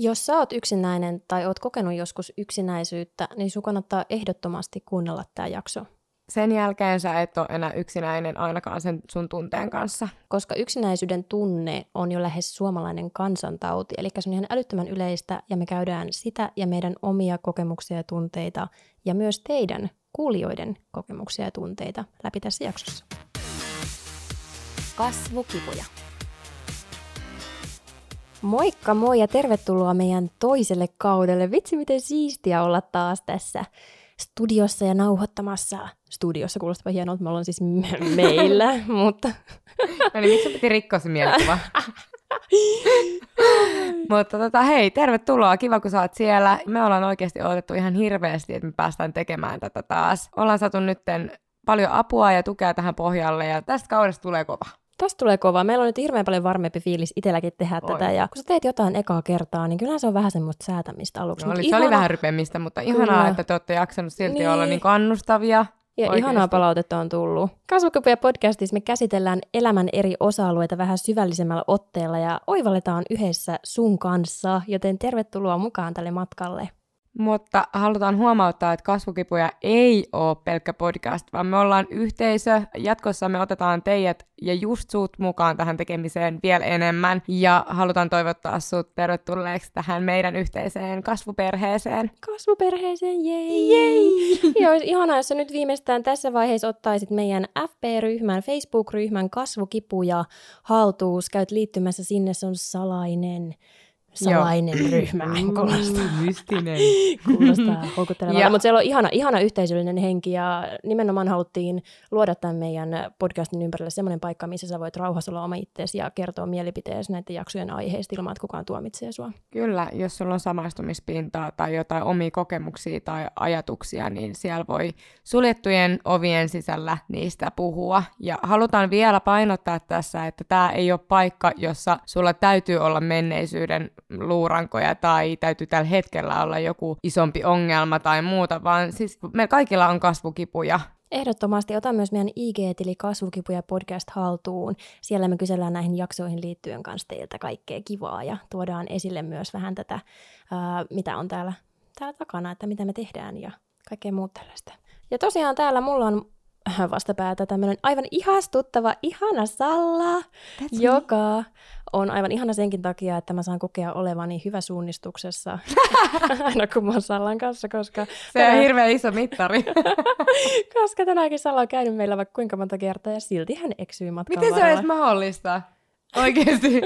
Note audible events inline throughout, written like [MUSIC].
Jos sä oot yksinäinen tai oot kokenut joskus yksinäisyyttä, niin sun kannattaa ehdottomasti kuunnella tämä jakso. Sen jälkeen sä et ole enää yksinäinen ainakaan sen sun tunteen kanssa. Koska yksinäisyyden tunne on jo lähes suomalainen kansantauti, eli se on ihan älyttömän yleistä ja me käydään sitä ja meidän omia kokemuksia ja tunteita ja myös teidän kuulijoiden kokemuksia ja tunteita läpi tässä jaksossa. Kasvukipuja. Moikka moi ja tervetuloa meidän toiselle kaudelle. Vitsi miten siistiä olla taas tässä studiossa ja nauhoittamassa. Studiossa kuulostaa hienolta, me ollaan siis me- [LAUGHS] meillä, mutta... no niin, miksi piti rikkoa se mielikuva? [LAUGHS] Mutta tota, hei, tervetuloa. Kiva, kun sä oot siellä. Me ollaan oikeasti odotettu ihan hirveästi, että me päästään tekemään tätä taas. Ollaan saatu nytten paljon apua ja tukea tähän pohjalle ja tästä kaudesta tulee kova. Tästä tulee kova. Meillä on nyt hirveän paljon varmempi fiilis itselläkin tehdä Oi. tätä. Ja kun sä teet jotain ekaa kertaa, niin kyllä se on vähän semmoista säätämistä aluksi. No, oli, se oli vähän rypemistä, mutta ihanaa, Kyllä. että te olette jaksanut silti Niin. olla niin kannustavia. Ja Oikeesti. ihanaa palautetta on tullut. Kasvukapuja podcastissa me käsitellään elämän eri osa-alueita vähän syvällisemmällä otteella ja oivalletaan yhdessä sun kanssa, joten tervetuloa mukaan tälle matkalle. Mutta halutaan huomauttaa, että kasvukipuja ei ole pelkkä podcast, vaan me ollaan yhteisö. Jatkossa me otetaan teidät ja just sut mukaan tähän tekemiseen vielä enemmän. Ja halutaan toivottaa sut tervetulleeksi tähän meidän yhteiseen kasvuperheeseen. Kasvuperheeseen, jei! jei. Ja olisi ihanaa, jos sä nyt viimeistään tässä vaiheessa ottaisit meidän FB-ryhmän, Facebook-ryhmän kasvukipuja haltuus. Käyt liittymässä sinne, se on salainen. Salainen [CLEARS THROAT] ryhmä. [LAUGHS] Kuulostaa. Mystinen. [LAUGHS] Kuulostaa houkuttelevalta, mutta siellä on ihana, ihana yhteisöllinen henki ja nimenomaan haluttiin luoda tämän meidän podcastin ympärille semmoinen paikka, missä sä voit rauhassa olla oma itseesi ja kertoa mielipiteesi näiden jaksojen aiheista ilman, että kukaan tuomitsee sua. Kyllä, jos sulla on samaistumispintaa tai jotain omia kokemuksia tai ajatuksia, niin siellä voi suljettujen ovien sisällä niistä puhua. Ja halutaan vielä painottaa tässä, että tämä ei ole paikka, jossa sulla täytyy olla menneisyyden luurankoja tai täytyy tällä hetkellä olla joku isompi ongelma tai muuta, vaan siis me kaikilla on kasvukipuja. Ehdottomasti ota myös meidän IG-tili Kasvukipuja podcast haltuun. Siellä me kysellään näihin jaksoihin liittyen kanssa teiltä kaikkea kivaa ja tuodaan esille myös vähän tätä, ää, mitä on täällä, täällä takana, että mitä me tehdään ja kaikkea muuta tällaista. Ja tosiaan täällä mulla on vastapäätä tämmöinen aivan ihastuttava, ihana Salla, joka on aivan ihana senkin takia, että mä saan kokea olevani hyvä suunnistuksessa [LAUGHS] aina kun mä oon Sallan kanssa, koska Se on tänään- hirveän iso mittari. [LAUGHS] koska tänäänkin Salla on käynyt meillä vaikka kuinka monta kertaa ja silti hän eksyy matkan Miten se on varrella. edes mahdollista? Oikeesti.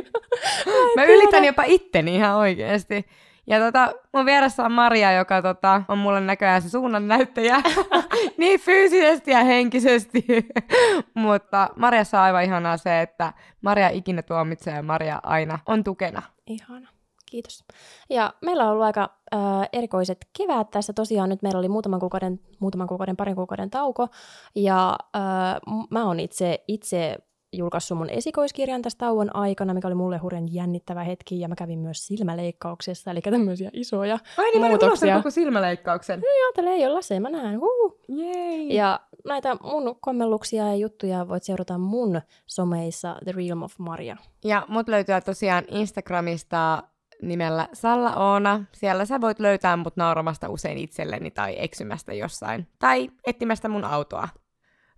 [LAUGHS] Mä ylitän jopa itteni ihan oikeesti. Ja tota, mun vieressä on Maria, joka tota, on mulle näköjään se suunnannäyttäjä. [LAUGHS] niin fyysisesti ja henkisesti. [LAUGHS] Mutta Mariassa on aivan ihanaa se, että Maria ikinä tuomitsee ja Maria aina on tukena. Ihana. Kiitos. Ja meillä on ollut aika äh, erikoiset kevät tässä. Tosiaan nyt meillä oli muutaman kuukauden, muutaman kuukauden, parin kuukauden tauko. Ja äh, m- mä oon itse, itse julkaissut mun esikoiskirjan tässä tauon aikana, mikä oli mulle hurjan jännittävä hetki. Ja mä kävin myös silmäleikkauksessa, eli tämmöisiä isoja Ai niin, mä olin muutoksia. koko silmäleikkauksen. Joo, tällä ei ole laseja, mä näen. Huu. Jei. Ja näitä mun kommelluksia ja juttuja voit seurata mun someissa The Realm of Maria. Ja mut löytyy tosiaan Instagramista nimellä Salla Oona. Siellä sä voit löytää mut nauramasta usein itselleni tai eksymästä jossain. Tai etsimästä mun autoa.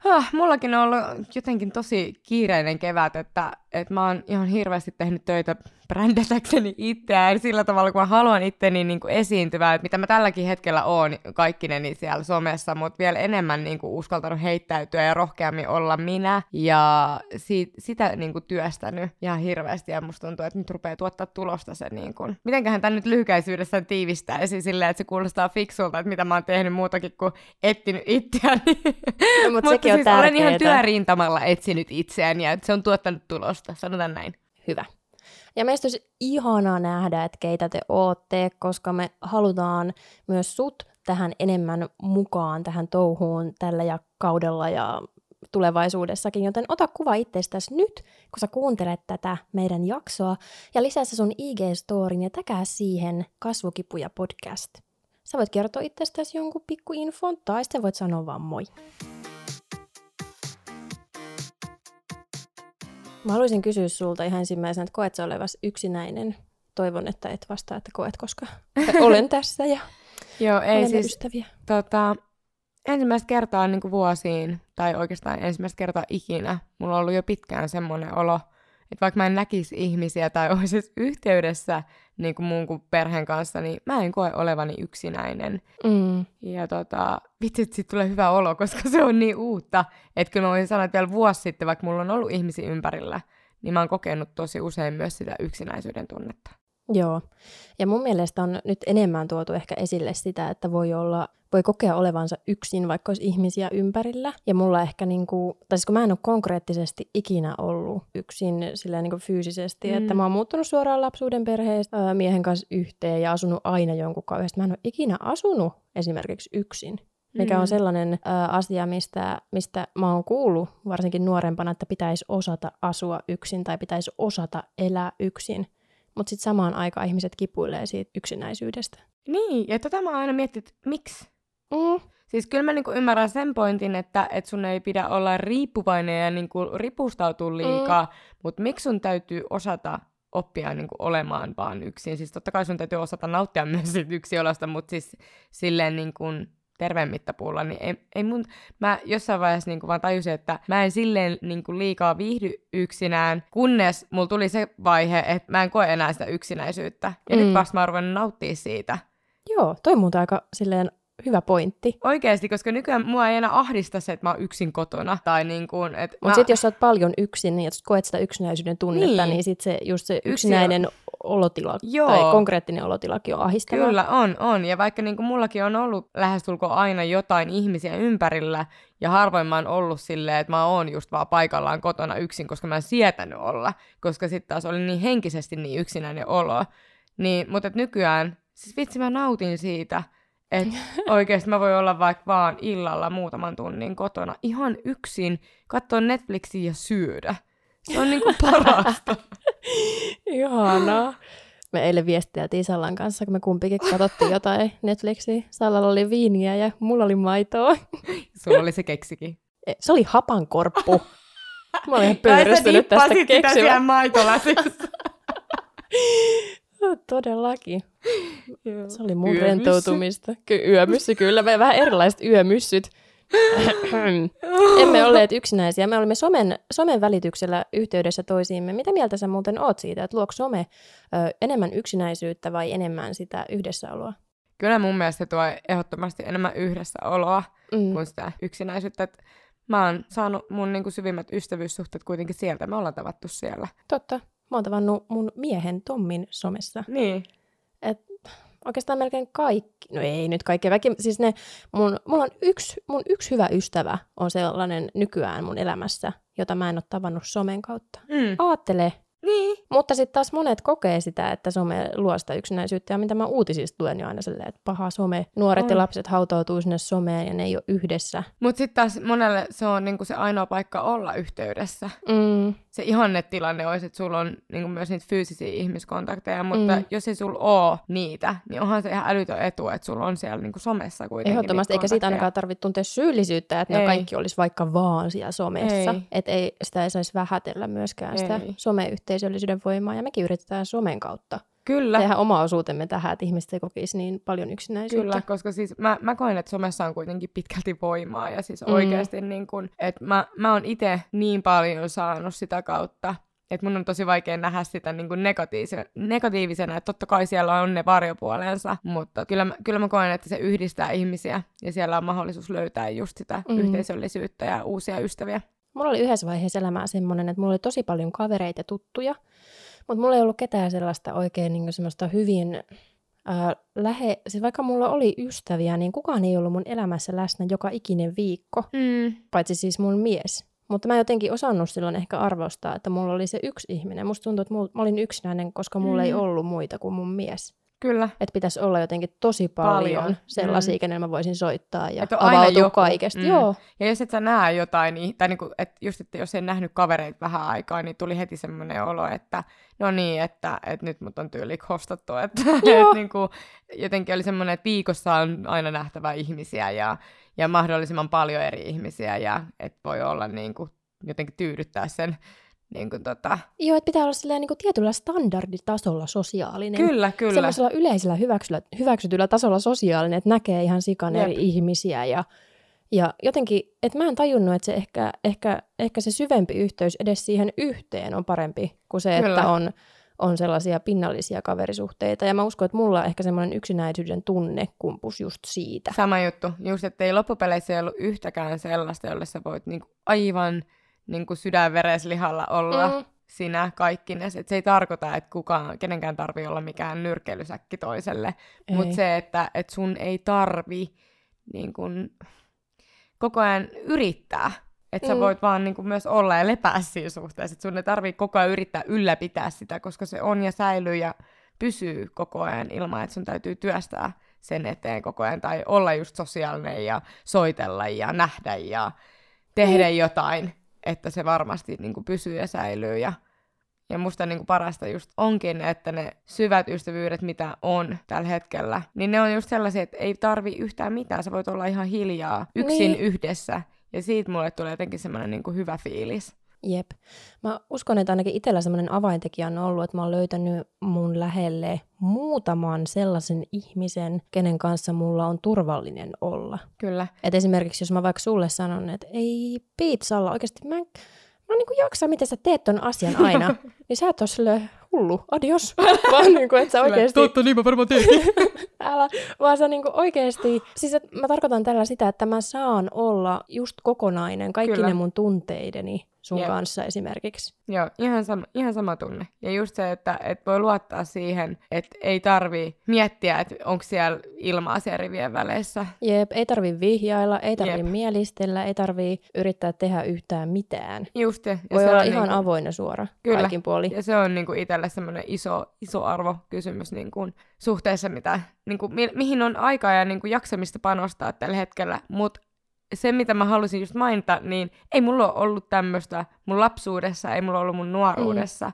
Huh, mullakin on ollut jotenkin tosi kiireinen kevät, että, että mä oon ihan hirveästi tehnyt töitä brändätäkseni itseään sillä tavalla, kun mä haluan itteni niin kuin esiintyvää, että mitä mä tälläkin hetkellä oon kaikkineni siellä somessa, mutta vielä enemmän niin kuin uskaltanut heittäytyä ja rohkeammin olla minä ja si- sitä niin kuin työstänyt ihan hirveästi ja musta tuntuu, että nyt rupeaa tuottaa tulosta se niin kuin. Mitenköhän tämän nyt lyhykäisyydessään tiivistäisi silleen, että se kuulostaa fiksulta, että mitä mä oon tehnyt muutakin kuin etsinyt itseäni. No, mut Mutta sekin on siis olen ihan työrintamalla etsinyt itseäni ja se on tuottanut tulosta, sanotaan näin. Hyvä. Ja meistä olisi ihanaa nähdä, että keitä te ootte, koska me halutaan myös sut tähän enemmän mukaan tähän touhuun tällä ja kaudella ja tulevaisuudessakin, joten ota kuva itsestäsi nyt, kun sä kuuntelet tätä meidän jaksoa, ja lisää se sun IG-storin ja täkää siihen kasvukipuja podcast. Sä voit kertoa itsestäsi jonkun pikku infon, tai sitten voit sanoa vaan moi. Mä haluaisin kysyä sulta ihan ensimmäisenä, että koet sä olevas yksinäinen toivon, että et vastaa, että koet, koska [LAUGHS] olen tässä ja Joo, ei olemme siis, ystäviä. tota, ensimmäistä kertaa niin kuin vuosiin, tai oikeastaan ensimmäistä kertaa ikinä, mulla on ollut jo pitkään semmoinen olo, että vaikka mä en näkisi ihmisiä tai [LAUGHS] olisi yhteydessä niin kuin muun kuin perheen kanssa, niin mä en koe olevani yksinäinen. Mm. Ja tota, vitsi, että siitä tulee hyvä olo, koska se on niin uutta. Että kyllä mä voisin sanoa, että vielä vuosi sitten, vaikka mulla on ollut ihmisiä ympärillä, niin mä oon kokenut tosi usein myös sitä yksinäisyyden tunnetta. Joo. Ja mun mielestä on nyt enemmän tuotu ehkä esille sitä, että voi olla, voi kokea olevansa yksin, vaikka olisi ihmisiä ympärillä. Ja mulla ehkä, niinku, tai siis kun mä en ole konkreettisesti ikinä ollut yksin silleen niinku fyysisesti, mm. että mä oon muuttunut suoraan lapsuuden perheestä ää, miehen kanssa yhteen ja asunut aina jonkun kanssa. Mä en ole ikinä asunut esimerkiksi yksin. Mikä Mm. on sellainen ä, asia, mistä, mistä mä oon kuullut varsinkin nuorempana, että pitäisi osata asua yksin tai pitäisi osata elää yksin. Mutta sitten samaan aikaan ihmiset kipuilee siitä yksinäisyydestä. Niin, ja tota mä aina miettinyt, että miksi? Mm. Siis kyllä mä niinku ymmärrän sen pointin, että et sun ei pidä olla riippuvainen ja niinku ripustautua liikaa, mm. mutta miksi sun täytyy osata oppia niinku olemaan vaan yksin? Siis totta kai sun täytyy osata nauttia [LAUGHS] myös siitä yksinolosta, mutta siis silleen niinku terveen mittapuulla, niin ei, ei mun, mä jossain vaiheessa niinku vaan tajusin, että mä en silleen niinku liikaa viihdy yksinään, kunnes mulla tuli se vaihe, että mä en koe enää sitä yksinäisyyttä. Ja mm. Nyt vasta mä oon ruvennut nauttia siitä. Joo, toi on muuten aika silleen hyvä pointti. Oikeesti, koska nykyään mua ei enää ahdista se, että mä oon yksin kotona. Tai niin kuin, että Mutta mä... sitten jos sä oot paljon yksin niin jos koet sitä yksinäisyyden tunnetta, Niin. niin, sitten se, just se Yksi- yksinäinen olotila Joo. tai konkreettinen olotilakin on ahistava. Kyllä on, on. Ja vaikka niin kuin mullakin on ollut lähestulkoon aina jotain ihmisiä ympärillä, ja harvoin mä oon ollut silleen, että mä oon just vaan paikallaan kotona yksin, koska mä en sietänyt olla, koska sitten taas oli niin henkisesti niin yksinäinen olo. Niin, mutta nykyään, siis vitsi mä nautin siitä, että [LAUGHS] oikeasti mä voin olla vaikka vaan illalla muutaman tunnin kotona ihan yksin, katsoa Netflixiä ja syödä. Se on niinku parasta. [LAUGHS] Ihanaa. Me eilen viesteltiin Sallan kanssa, kun me kumpikin katsottiin jotain Netflixiä. Sallalla oli viiniä ja mulla oli maitoa. [LAUGHS] Sulla oli se keksikin. E, Se oli hapankorppu. Mä olin ihan pöyristynyt tästä dippasit sitä siellä maitolasissa. Todellakin. Se oli mun Yömyssy. rentoutumista. Ky- yömyssy, kyllä. Me vähän erilaiset yömyssyt. [COUGHS] Emme olleet yksinäisiä. Me olimme somen, somen välityksellä yhteydessä toisiimme. Mitä mieltä sä muuten oot siitä, että luoko some ö, enemmän yksinäisyyttä vai enemmän sitä yhdessäoloa? Kyllä mun mielestä se tuo ehdottomasti enemmän yhdessä oloa Mm. kuin sitä yksinäisyyttä. Et mä oon saanut mun niinku syvimmät ystävyyssuhteet kuitenkin sieltä. Me ollaan tavattu siellä. Totta. Mä oon tavannut mun miehen Tommin somessa. Niin. Et oikeastaan melkein kaikki, no ei nyt kaikki, väki, siis ne, mun, mulla on yksi, mun yksi hyvä ystävä on sellainen nykyään mun elämässä, jota mä en ole tavannut somen kautta. Mm. Aattele. Niin. Mutta sitten taas monet kokee sitä, että some luo sitä yksinäisyyttä, ja mitä mä uutisista luen jo aina silleen, että paha some, nuoret On. ja lapset hautautuu sinne someen ja ne ei ole yhdessä. Mutta sitten taas monelle se on niinku se ainoa paikka olla yhteydessä. Mm, Se ihannetilanne olisi, että sulla on niinku myös niitä fyysisiä ihmiskontakteja, mutta Mm. jos ei sulla ole niitä, niin onhan se ihan älytön etu, että sulla on siellä niinku somessa kuitenkin ehdottomasti, eikä siitä ainakaan tarvitse tuntea syyllisyyttä, että ne Ei. kaikki olisi vaikka vaan siellä somessa. Ei. Että ei, sitä ei saisi vähätellä myöskään sitä Ei. Someyhteisöllisyyden voimaa, ja mekin yritetään somen kautta Kyllä. tehdä oma osuutemme tähän, että ihmiset ei kokisi niin paljon yksinäisyyttä. Kyllä, koska siis mä, mä koen, että somessa on kuitenkin pitkälti voimaa ja siis Mm. oikeasti niin kun, että mä, mä oon itse niin paljon saanut sitä kautta, että mun on tosi vaikea nähdä sitä niin kuin negatiivisena, negatiivisena, että totta kai siellä on ne varjopuolensa, mutta kyllä mä, kyllä mä koen, että se yhdistää ihmisiä ja siellä on mahdollisuus löytää just sitä mm. yhteisöllisyyttä ja uusia ystäviä. Mulla oli yhdessä vaiheessa elämää semmoinen, että mulla oli tosi paljon kavereita ja tuttuja, mutta mulla ei ollut ketään sellaista oikein niin semmoista hyvin ää, lähe... Siis vaikka mulla oli ystäviä, niin kukaan ei ollut mun elämässä läsnä joka ikinen viikko, Mm. paitsi siis mun mies. Mutta mä en jotenkin osannut silloin ehkä arvostaa, että mulla oli se yksi ihminen. Musta tuntuu, että mulla, mä olin yksinäinen, koska mulla mm. ei ollut muita kuin mun mies. Kyllä. Että pitäisi olla jotenkin tosi paljon, Paljon. sellaisia, Mm. kenelle mä voisin soittaa ja avautua joku. kaikesta. Mm. Joo, Ja jos et sä näe jotain, niin, tai niinku, et just, että jos ei nähnyt kavereita vähän aikaa, niin tuli heti semmoinen olo, että no niin, että, että nyt mut on tyyli hostattu. [LAUGHS] Että et niinku, jotenkin oli semmoinen, että viikossa on aina nähtävä ihmisiä ja, ja mahdollisimman paljon eri ihmisiä ja että voi olla niinku, jotenkin tyydyttää sen niin kuin tota... Joo, että pitää olla silleen, niin kuin tietyllä standarditasolla sosiaalinen. Kyllä, kyllä. Semmoisella yleisellä hyväksyllä, hyväksytyllä tasolla sosiaalinen, että näkee ihan sikan eri ihmisiä ja ja jotenkin, että mä en tajunnut, että se ehkä, ehkä, ehkä se syvempi yhteys edes siihen yhteen on parempi kuin se, Kyllä. että on, on sellaisia pinnallisia kaverisuhteita. Ja mä uskon, että mulla ehkä semmoinen yksinäisyyden tunne kumpus just siitä. Sama juttu. Just, että ei loppupeleissä ei ollut yhtäkään sellaista, jolle sä voit niinku aivan niinku sydänvereslihalla olla mm. Mm. sinä kaikkines. Et se ei tarkoita, että kukaan, kenenkään tarvii olla mikään nyrkkeilysäkki toiselle. Mutta se, että et sun ei tarvi niin kun, koko ajan yrittää. Että sä Mm. voit vaan niin kun, myös olla ja lepää siinä suhteessa. Että sun ei tarvii koko ajan yrittää ylläpitää sitä, koska se on ja säilyy ja pysyy koko ajan ilman, että sun täytyy työstää sen eteen koko ajan. Tai olla just sosiaalinen ja soitella ja nähdä ja tehdä Niin. jotain, että se varmasti niin kuin, pysyy ja säilyy. Ja, ja musta niin kuin, parasta just onkin, että ne syvät ystävyydet, mitä on tällä hetkellä, niin ne on just sellaisia, että ei tarvi yhtään mitään. Sä voit olla ihan hiljaa, yksin Niin. yhdessä. Ja siitä mulle tulee jotenkin semmoinen niin kuin, hyvä fiilis. Jep. Mä uskon, että ainakin itsellä semmoinen avaintekijä on ollut, että mä oon löytänyt mun lähelle muutaman sellaisen ihmisen, kenen kanssa mulla on turvallinen olla. Kyllä. Et esimerkiksi jos mä vaikka sulle sanon, että ei pizzalla oikeasti, mä en, mä en niin jaksa, miten sä teet ton asian aina, [LAUGHS] niin sä et ole silleen hullu, adios, [LAUGHS] vaan niin kuin, että sä oikeasti, niin mä varmaan teekin. [LAUGHS] älä, vaan sä niin kuin oikeasti, siis että mä tarkoitan tällä sitä, että mä saan olla just kokonainen, kaikki Kyllä. ne mun tunteideni sun Jep. kanssa esimerkiksi. Joo, ihan sama, ihan sama tunne. Ja just se, että et voi luottaa siihen, että ei tarvii miettiä, että onko siellä ilmaa siellä rivien väleissä. Jep, ei tarvi vihjailla, ei tarvi Jep. mielistellä, ei tarvi yrittää tehdä yhtään mitään. Just. Ja Voi se olla on ihan niinku, avoin ja suora Kyllä. kaikin puolin. Ja se on niinku itselle semmoinen iso, iso arvokysymys niinku, suhteessa, mitä, niinku, mi- mihin on aikaa ja niinku, jaksamista panostaa tällä hetkellä. Mutta se, mitä mä halusin just mainita, niin ei mulla ole ollut tämmöistä mun lapsuudessa, ei mulla ollut mun nuoruudessa. Mm.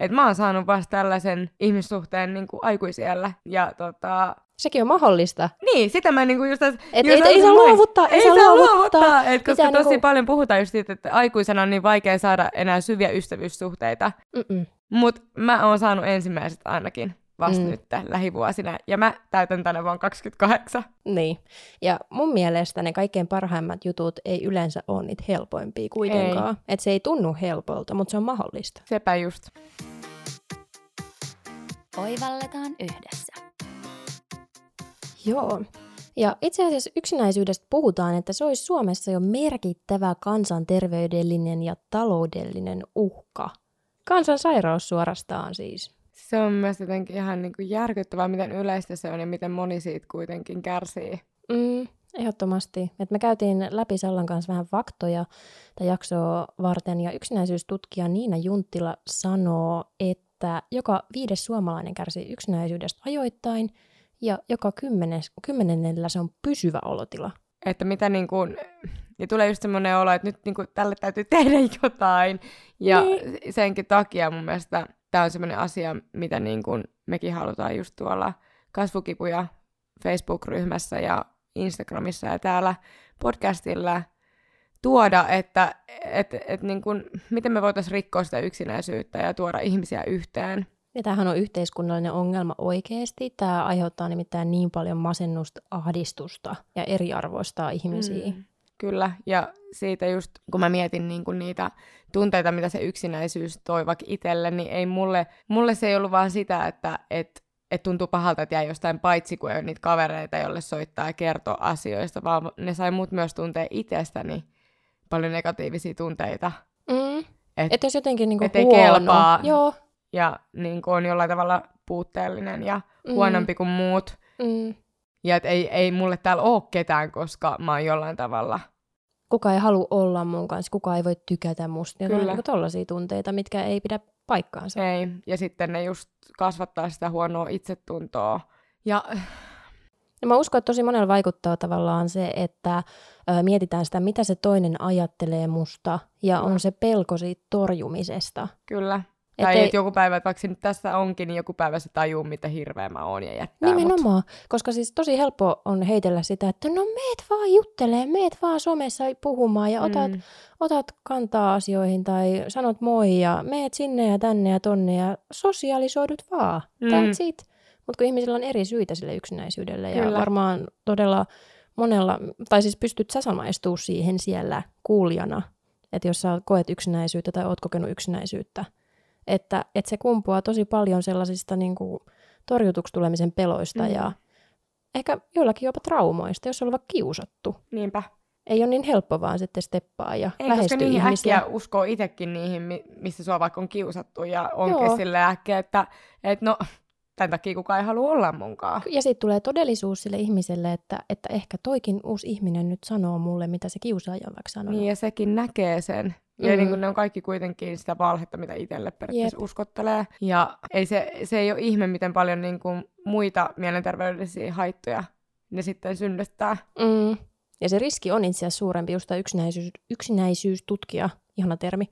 Et mä oon saanut vasta tällaisen ihmissuhteen niinku, aikuisiellä. Ja tota, Sekin on mahdollista. Niin, sitä mä niinku just... Et just ei, ei saa luovuttaa, ei, saa luovuttaa. luovuttaa, et koska Pitää tosi niinku- paljon puhutaan just siitä, että aikuisena on niin vaikea saada enää syviä ystävyyssuhteita. Mutta mä oon saanut ensimmäiset ainakin vasta Mm. nyt lähivuosina, ja mä täytän tänä vuonna 28. Niin. Ja mun mielestä ne kaikkein parhaimmat jutut ei yleensä ole niitä helpoimpia kuitenkaan. Että se ei tunnu helpolta, mutta se on mahdollista. Sepä just. Oivalletaan yhdessä. Joo. Ja itse asiassa yksinäisyydestä puhutaan, että se olisi Suomessa jo merkittävä kansanterveydellinen ja taloudellinen uhka. Kansansairaus suorastaan siis. Se on myös jotenkin ihan niinku järkyttävää, miten yleistä se on ja miten moni siitä kuitenkin kärsii. Mm, ehdottomasti. Et me käytiin läpi Sallan kanssa vähän faktoja tätä jaksoa varten, ja yksinäisyystutkija Niina Junttila sanoo, että joka viides suomalainen kärsii yksinäisyydestä ajoittain, ja joka kymmenes, kymmenennellä se on pysyvä olotila. Että mitä niin kuin, ja tulee just semmoinen olo, että nyt niin kuin, tälle täytyy [LAUGHS] tehdä jotain. Ja Niin. senkin takia mun mielestä tämä on semmoinen asia, mitä niin kuin mekin halutaan just tuolla kasvukipuja Facebook-ryhmässä ja Instagramissa ja täällä podcastilla tuoda, että et, et niin kuin, miten me voitaisiin rikkoa sitä yksinäisyyttä ja tuoda ihmisiä yhteen. Ja tämähän on yhteiskunnallinen ongelma oikeasti. Tämä aiheuttaa nimittäin niin paljon masennusta, ahdistusta ja eriarvoistaa ihmisiä. Mm. Kyllä, ja siitä just, kun mä mietin niin kuin niitä tunteita, mitä se yksinäisyys toi vaikka itselle, niin ei mulle, mulle se ei ollut vaan sitä, että et, et tuntuu pahalta, että jäi jostain paitsi, kun ei ole niitä kavereita, jolle soittaa ja kertoa asioista, vaan ne sai mut myös tuntea itsestäni paljon negatiivisia tunteita. Mm. Et, Että jos jotenkin niinku et ei huono, kelpaa. Joo. ja niin kuin on jollain tavalla puutteellinen ja Mm. huonompi kuin muut. Mm. Ja että ei, ei mulle täällä ole ketään, koska mä oon jollain tavalla Kuka ei halua olla mun kanssa, kuka ei voi tykätä musta. Ja Kyllä. Niin tollaisia tunteita, mitkä ei pidä paikkaansa. Ei, ja sitten ne just kasvattaa sitä huonoa itsetuntoa. Ja Ja mä uskon, että tosi monella vaikuttaa tavallaan se, että ö, mietitään sitä, mitä se toinen ajattelee musta, ja on se pelko siitä torjumisesta. kyllä, tai ei- että joku päivä, että vaikka se nyt tässä onkin, niin joku päivä se tajuu, miten hirveä mä oon ja jättää mut. Nimenomaan, koska siis tosi helppo on heitellä sitä, että no meet vaan juttelee, meet vaan somessa puhumaan ja otat, Mm. otat kantaa asioihin tai sanot moi ja meet sinne ja tänne ja tonne ja sosialisoidut vaan. Mm. That's it. Mutta kun ihmisillä on eri syitä sille yksinäisyydelle ja Kyllä. varmaan todella monella, tai siis pystyt sä siihen siellä kuulijana, että jos sä koet yksinäisyyttä tai oot kokenut yksinäisyyttä, että, että se kumpuaa tosi paljon sellaisista niin kuin, torjutuksi tulemisen peloista Mm. ja ehkä joillakin jopa traumoista, jos on vaikka kiusattu. Niinpä. Ei ole niin helppo vaan sitten steppaa ja Ei, koska niihin ihmisiä. äkkiä uskoo itsekin niihin, mi- missä sua vaikka on kiusattu ja onkin Joo. sille äkkiä, että et no, tämän takia kukaan ei halua olla munkaan. Ja sitten tulee todellisuus sille ihmiselle, että, että ehkä toikin uusi ihminen nyt sanoo mulle, mitä se kiusaaja on vaikka sanonut. Niin, ja sekin näkee sen. Ja Mm. niin kuin ne on kaikki kuitenkin sitä valhetta, mitä itselle periaatteessa uskottelee. Ja ei se, se ei ole ihme, miten paljon niin kuin muita mielenterveydellisiä haittoja ne sitten synnyttää. Mm. Ja se riski on itse asiassa suurempi, just tämä yksinäisyys, yksinäisyystutkija, ihana termi.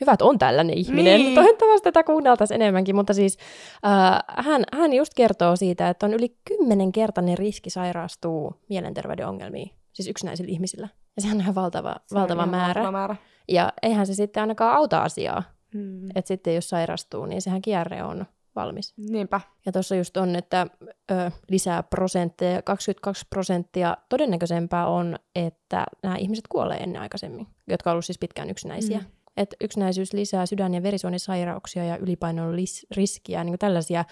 Hyvä, että on tällainen ihminen. Niin. Toivottavasti tätä kuunneltaisiin enemmänkin, mutta siis äh, hän, hän just kertoo siitä, että on yli kymmenenkertainen riski sairastua mielenterveyden ongelmiin, siis yksinäisillä ihmisillä. Ja sehän on ihan valtava, Se on valtava ihan määrä. valtava määrä. Ja eihän se sitten ainakaan auta asiaa, Mm. että sitten jos sairastuu, niin sehän kierre on valmis. Niinpä. Ja tuossa just on, että ö, lisää prosentteja, 22 prosenttia todennäköisempää on, että nämä ihmiset kuolee ennen aikaisemmin, jotka on ollut siis pitkään yksinäisiä. Mm. Et yksinäisyys lisää sydän- ja verisuonisairauksia ja ylipainon lis- riskiä. Niin tällaisia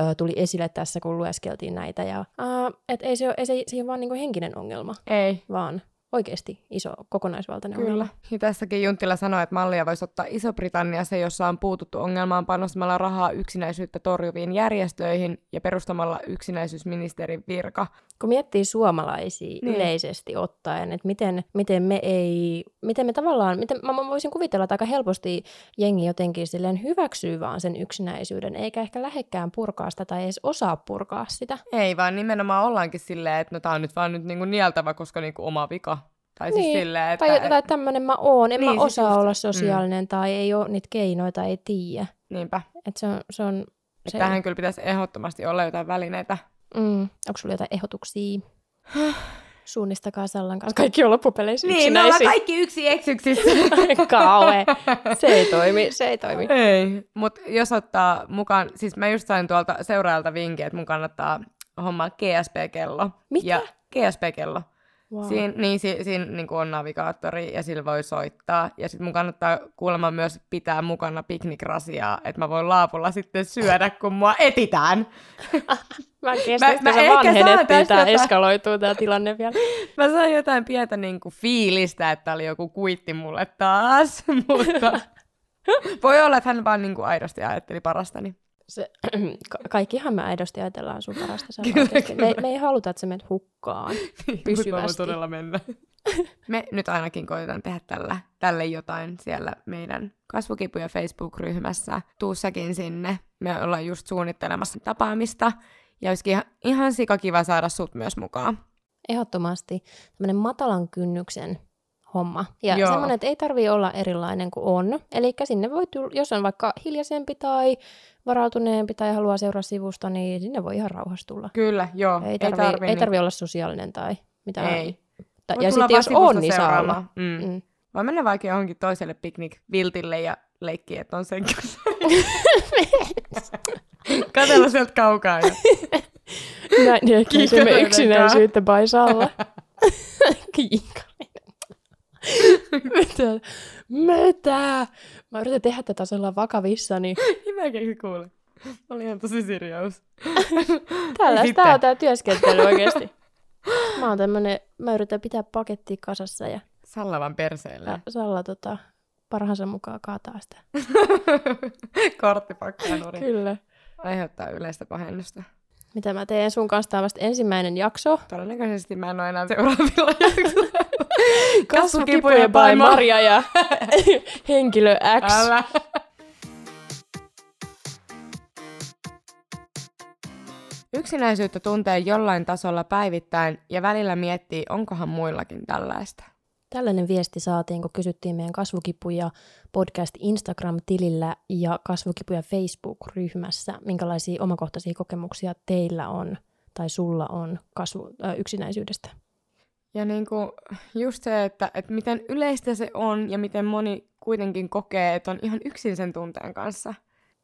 ö, tuli esille tässä, kun lueskeltiin näitä. Ja, ää, et ei se, ole, ei se, se ei ole vaan niin henkinen ongelma, Ei. vaan oikeasti iso kokonaisvaltainen Kyllä. ongelma. Ja tässäkin Junttila sanoi, että mallia voisi ottaa Iso-Britanniassa, jossa on puututtu ongelmaan panostamalla rahaa yksinäisyyttä torjuviin järjestöihin ja perustamalla yksinäisyysministerin virka. kun miettii suomalaisia Niin. niin. yleisesti ottaen, että miten, miten me ei, miten me tavallaan, miten, mä mä voisin kuvitella, että aika helposti jengi jotenkin silleen hyväksyy vaan sen yksinäisyyden, eikä ehkä lähekkään purkaa sitä tai edes osaa purkaa sitä. Ei, vaan nimenomaan ollaankin silleen, että no tää on nyt vaan nyt niinku nieltävä, koska niinku oma vika. Tai siis Niin, silleen, että... Tai, tai tämmöinen mä oon, en Niin, mä siis osaa just. olla sosiaalinen mm. tai ei ole niitä keinoja tai ei tiedä. Niinpä. Että se on, se on Se... Tähän kyllä pitäisi ehdottomasti olla jotain välineitä. mm, onko sulla jotain ehdotuksia? [SIGHS] Suunnistakaa Sallan kanssa. Kaikki on loppupeleissä Niin, me ollaan kaikki yksi eksyksissä. [LAUGHS] Kauhe. Se ei toimi, se ei toimi. Ei, mutta jos ottaa mukaan, siis mä just sain tuolta seuraajalta vinkin, että mun kannattaa hommaa GSP-kello. Mitä? Ja GSP-kello. Wow. Siin, niin, si, siinä niin on navigaattori ja sillä voi soittaa. Ja sitten mun kannattaa kuulemma myös pitää mukana piknikrasiaa, että mä voin laapulla sitten syödä, kun mua etitään. [LAUGHS] Mä en kestä, Mä- mä ehkä saan tästä jotain. eskaloituu tää tilanne vielä. [LAUGHS] Mä sain jotain pientä niin kuin, fiilistä, että oli joku kuitti mulle taas, [LAUGHS] mutta voi olla, että hän vaan niin kuin, aidosti ajatteli parastani. Se, [CLEARS THROAT] ka- kaikkihan me aidosti ajatellaan sun parasta [LAUGHS] Kyllä, kyllä. Me, me ei haluta, että sä menet hukkaan [LAUGHS] pysyvästi. todella mennä. [LAUGHS] Me nyt ainakin koitetaan tehdä tällä, tälle jotain siellä meidän kasvukipuja Facebook-ryhmässä. Tuu säkin sinne. Me ollaan just suunnittelemassa tapaamista. Ja olisikin ihan, ihan sikakiva saada sut myös mukaan. Ehdottomasti tämmöinen matalan kynnyksen homma. Ja Joo. semmoinen, että ei tarvii olla erilainen kuin on. Eli sinne voi tulla, jos on vaikka hiljaisempi tai varautuneempi tai haluaa seuraa sivusta, niin sinne voi ihan rauhassa tulla. Kyllä, joo. Ei tarvii, ei tarvii, ei tarvii olla sosiaalinen tai mitään. Ei. Ta- ja sitten jos on, niin saa olla. Mm. Mm. Voi mennä vaikka johonkin toiselle piknik-viltille ja leikkiä, että on sen [LAUGHS] Katella sieltä kaukaa. Ja... Näin Kiikaleiden yksinäisyyttä by Salla. [LAUGHS] Mitä? Mitä? Mä yritän tehdä tätä sellainen vakavissani. Mäkin kuule. Oli ihan tosi sirjaus. Tällaista on tää työskentely oikeesti. Mä oon tämmönen, mä yritän pitää pakettia kasassa ja, Sallavan perseelle. ja Salla tota, parhaansa mukaan kaataa sitä. [LAUGHS] Korttipakkaa nurin. Kyllä. Aiheuttaa yleistä pahennusta. Mitä mä teen sun kanssa, on vasta ensimmäinen jakso. Todennäköisesti mä en ole enää seuraavilla [LAUGHS] jaksoilla. Kasvukipuja by Maria ja [LAUGHS] henkilö X. Älä. Yksinäisyyttä tuntee jollain tasolla päivittäin ja välillä miettii, onkohan muillakin tällaista. Tällainen viesti saatiin, kun kysyttiin meidän kasvukipuja podcast Instagram-tilillä ja kasvukipuja Facebook-ryhmässä, minkälaisia omakohtaisia kokemuksia teillä on tai sulla on kasvu, äh, yksinäisyydestä. Ja niin kuin just se, että, että miten yleistä se on ja miten moni kuitenkin kokee, että on ihan yksin sen tunteen kanssa.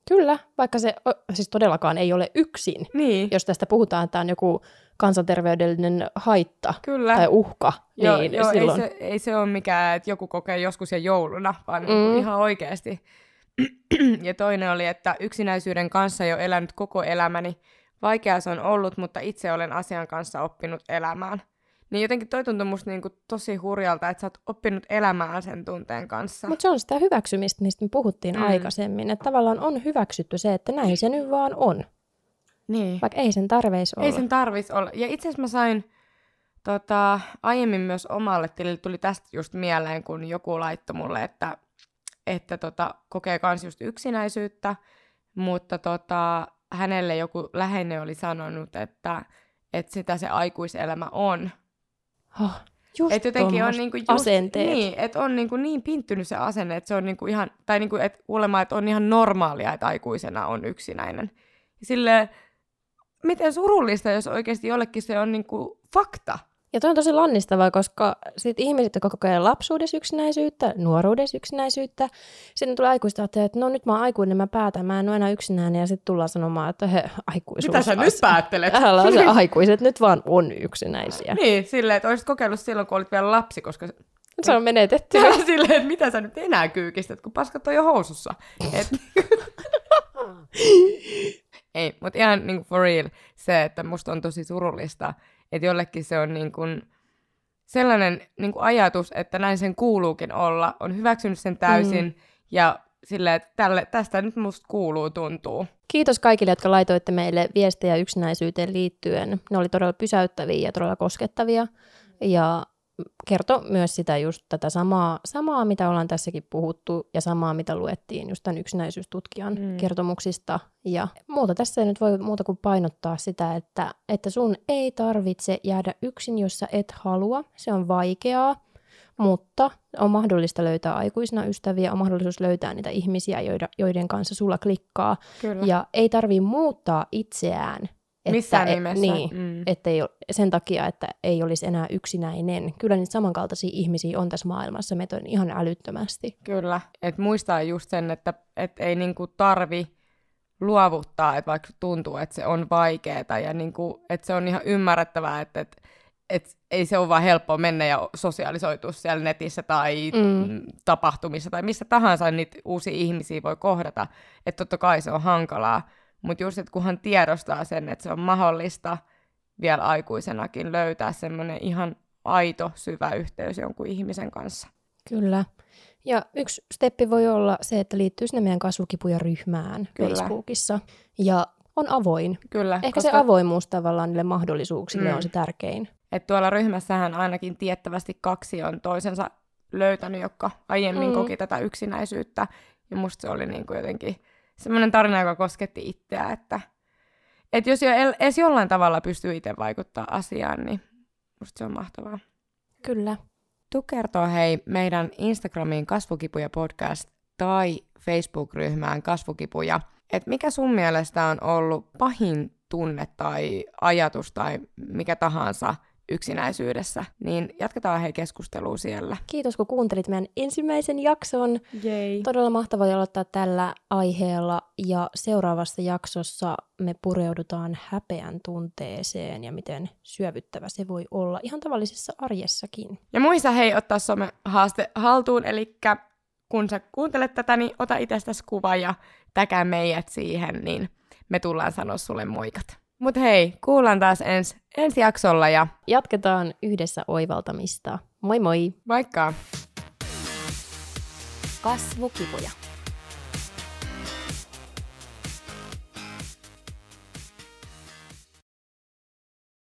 Kyllä, vaikka se siis todellakaan ei ole yksin. Niin. Jos tästä puhutaan, että on joku kansanterveydellinen haitta Kyllä. tai uhka, Joo, niin joo silloin... ei, se, ei se ole mikään, että joku kokee joskus ja jouluna, vaan Mm. mm. ihan oikeasti. [CLEARS THROAT] ja toinen oli, että yksinäisyyden kanssa jo elänyt koko elämäni. Vaikeaa se on ollut, mutta itse olen asian kanssa oppinut elämään. Niin jotenkin toi tuntui musta niinku tosi hurjalta, että sä oot oppinut elämään sen tunteen kanssa. Mutta se on sitä hyväksymistä, mistä me puhuttiin mm. aikaisemmin. Että tavallaan on hyväksytty se, että näin se nyt vaan on. Niin. Vaikka ei sen tarveisi olla. Ei sen tarvis olla. Ja itse asiassa mä sain tota, aiemmin myös omalle tilille, tuli tästä just mieleen, kun joku laittoi mulle, että, että tota, kokee kans just yksinäisyyttä, mutta tota, hänelle joku läheinen oli sanonut, että, että sitä se aikuiselämä on. Oh, just Et jotenkin on niinku just, asenteet. Niin, että on niinku niin pinttynyt se asenne, että se on niinku ihan, tai niinku, et kuulemma, että on ihan normaalia, että aikuisena on yksinäinen. Silleen, miten surullista, jos oikeasti jollekin se on niinku fakta. Ja toi on tosi lannistavaa, koska sit ihmiset, jotka kokee lapsuudessa yksinäisyyttä, nuoruudessa yksinäisyyttä, sitten tulee aikuista että no nyt mä oon aikuinen, mä päätän, mä en ole enää yksinäinen, ja sitten tullaan sanomaan, että he, aikuisuus. Mitä sä nyt päättelet? Älä se [LAUGHS] aikuiset nyt vaan on yksinäisiä. Niin, silleen, että olisit kokeillut silloin, kun olit vielä lapsi, koska Se on menetetty. [LAUGHS] silleen, että mitä sä nyt enää kyykistät, kun paskat on jo housussa. Et... [LAUGHS] Ei, mutta ihan niin for real se, että musta on tosi surullista, että jollekin se on niin kuin sellainen niin kuin ajatus, että näin sen kuuluukin olla, on hyväksynyt sen täysin mm. ja silleen, että tälle, tästä nyt musta kuuluu tuntuu. Kiitos kaikille, jotka laitoitte meille viestejä yksinäisyyteen liittyen. Ne oli todella pysäyttäviä ja todella koskettavia. Ja kertoi myös sitä just tätä samaa, samaa, mitä ollaan tässäkin puhuttu, ja samaa, mitä luettiin just tämän yksinäisyystutkijan Mm. kertomuksista. Ja muuta tässä ei nyt voi muuta kuin painottaa sitä, että, että sun ei tarvitse jäädä yksin, jos sä et halua. Se on vaikeaa, mutta on mahdollista löytää aikuisina ystäviä, on mahdollisuus löytää niitä ihmisiä, joiden, joiden kanssa sulla klikkaa. Kyllä. Ja ei tarvii muuttaa itseään. Että, Missään nimessä. Niin, Mm. että ei, ole- sen takia, että ei olisi enää yksinäinen. Kyllä niitä samankaltaisia ihmisiä on tässä maailmassa, meitä on ihan älyttömästi. Kyllä, että muistaa just sen, että et ei niinku tarvi luovuttaa, että vaikka tuntuu, että se on vaikeaa ja niinku, että se on ihan ymmärrettävää, että et, et ei se ole vaan helppoa mennä ja sosiaalisoitua siellä netissä tai Mm. mm. tapahtumissa tai missä tahansa niitä uusia ihmisiä voi kohdata. Että totta kai se on hankalaa, mutta just, että kunhan tiedostaa sen, että se on mahdollista vielä aikuisenakin löytää semmoinen ihan aito, syvä yhteys jonkun ihmisen kanssa. Kyllä. Ja yksi steppi voi olla se, että liittyy sinne meidän kasvukipuja ryhmään Kyllä. Facebookissa. Ja on avoin. Kyllä, Ehkä se avoimuus tavallaan niille mahdollisuuksille Mm. on se tärkein. että tuolla ryhmässähän ainakin tiettävästi kaksi on toisensa löytänyt, jotka aiemmin Mm. mm. koki tätä yksinäisyyttä. Ja musta se oli niin kuin jotenkin semmoinen tarina, joka kosketti itseä, että, että jos jo edes jollain tavalla pystyy itse vaikuttaa asiaan, niin musta se on mahtavaa. Kyllä. Tu kertoo hei meidän Instagramiin kasvukipuja podcast tai Facebook-ryhmään kasvukipuja, että mikä sun mielestä on ollut pahin tunne tai ajatus tai mikä tahansa yksinäisyydessä, niin jatketaan hei keskustelua siellä. Kiitos, kun kuuntelit meidän ensimmäisen jakson. Jei. Todella mahtavaa aloittaa tällä aiheella ja seuraavassa jaksossa me pureudutaan häpeän tunteeseen ja miten syövyttävä se voi olla ihan tavallisessa arjessakin. Ja muista hei ottaa some haaste haltuun, eli kun sä kuuntelet tätä, niin ota itsestäsi kuva ja täkää meidät siihen, niin me tullaan sanoa sulle moikat. Mut hei, kuullaan taas ens, ensi jaksolla ja Jatketaan yhdessä oivaltamista. Moi moi! moikka! Kasvukipuja.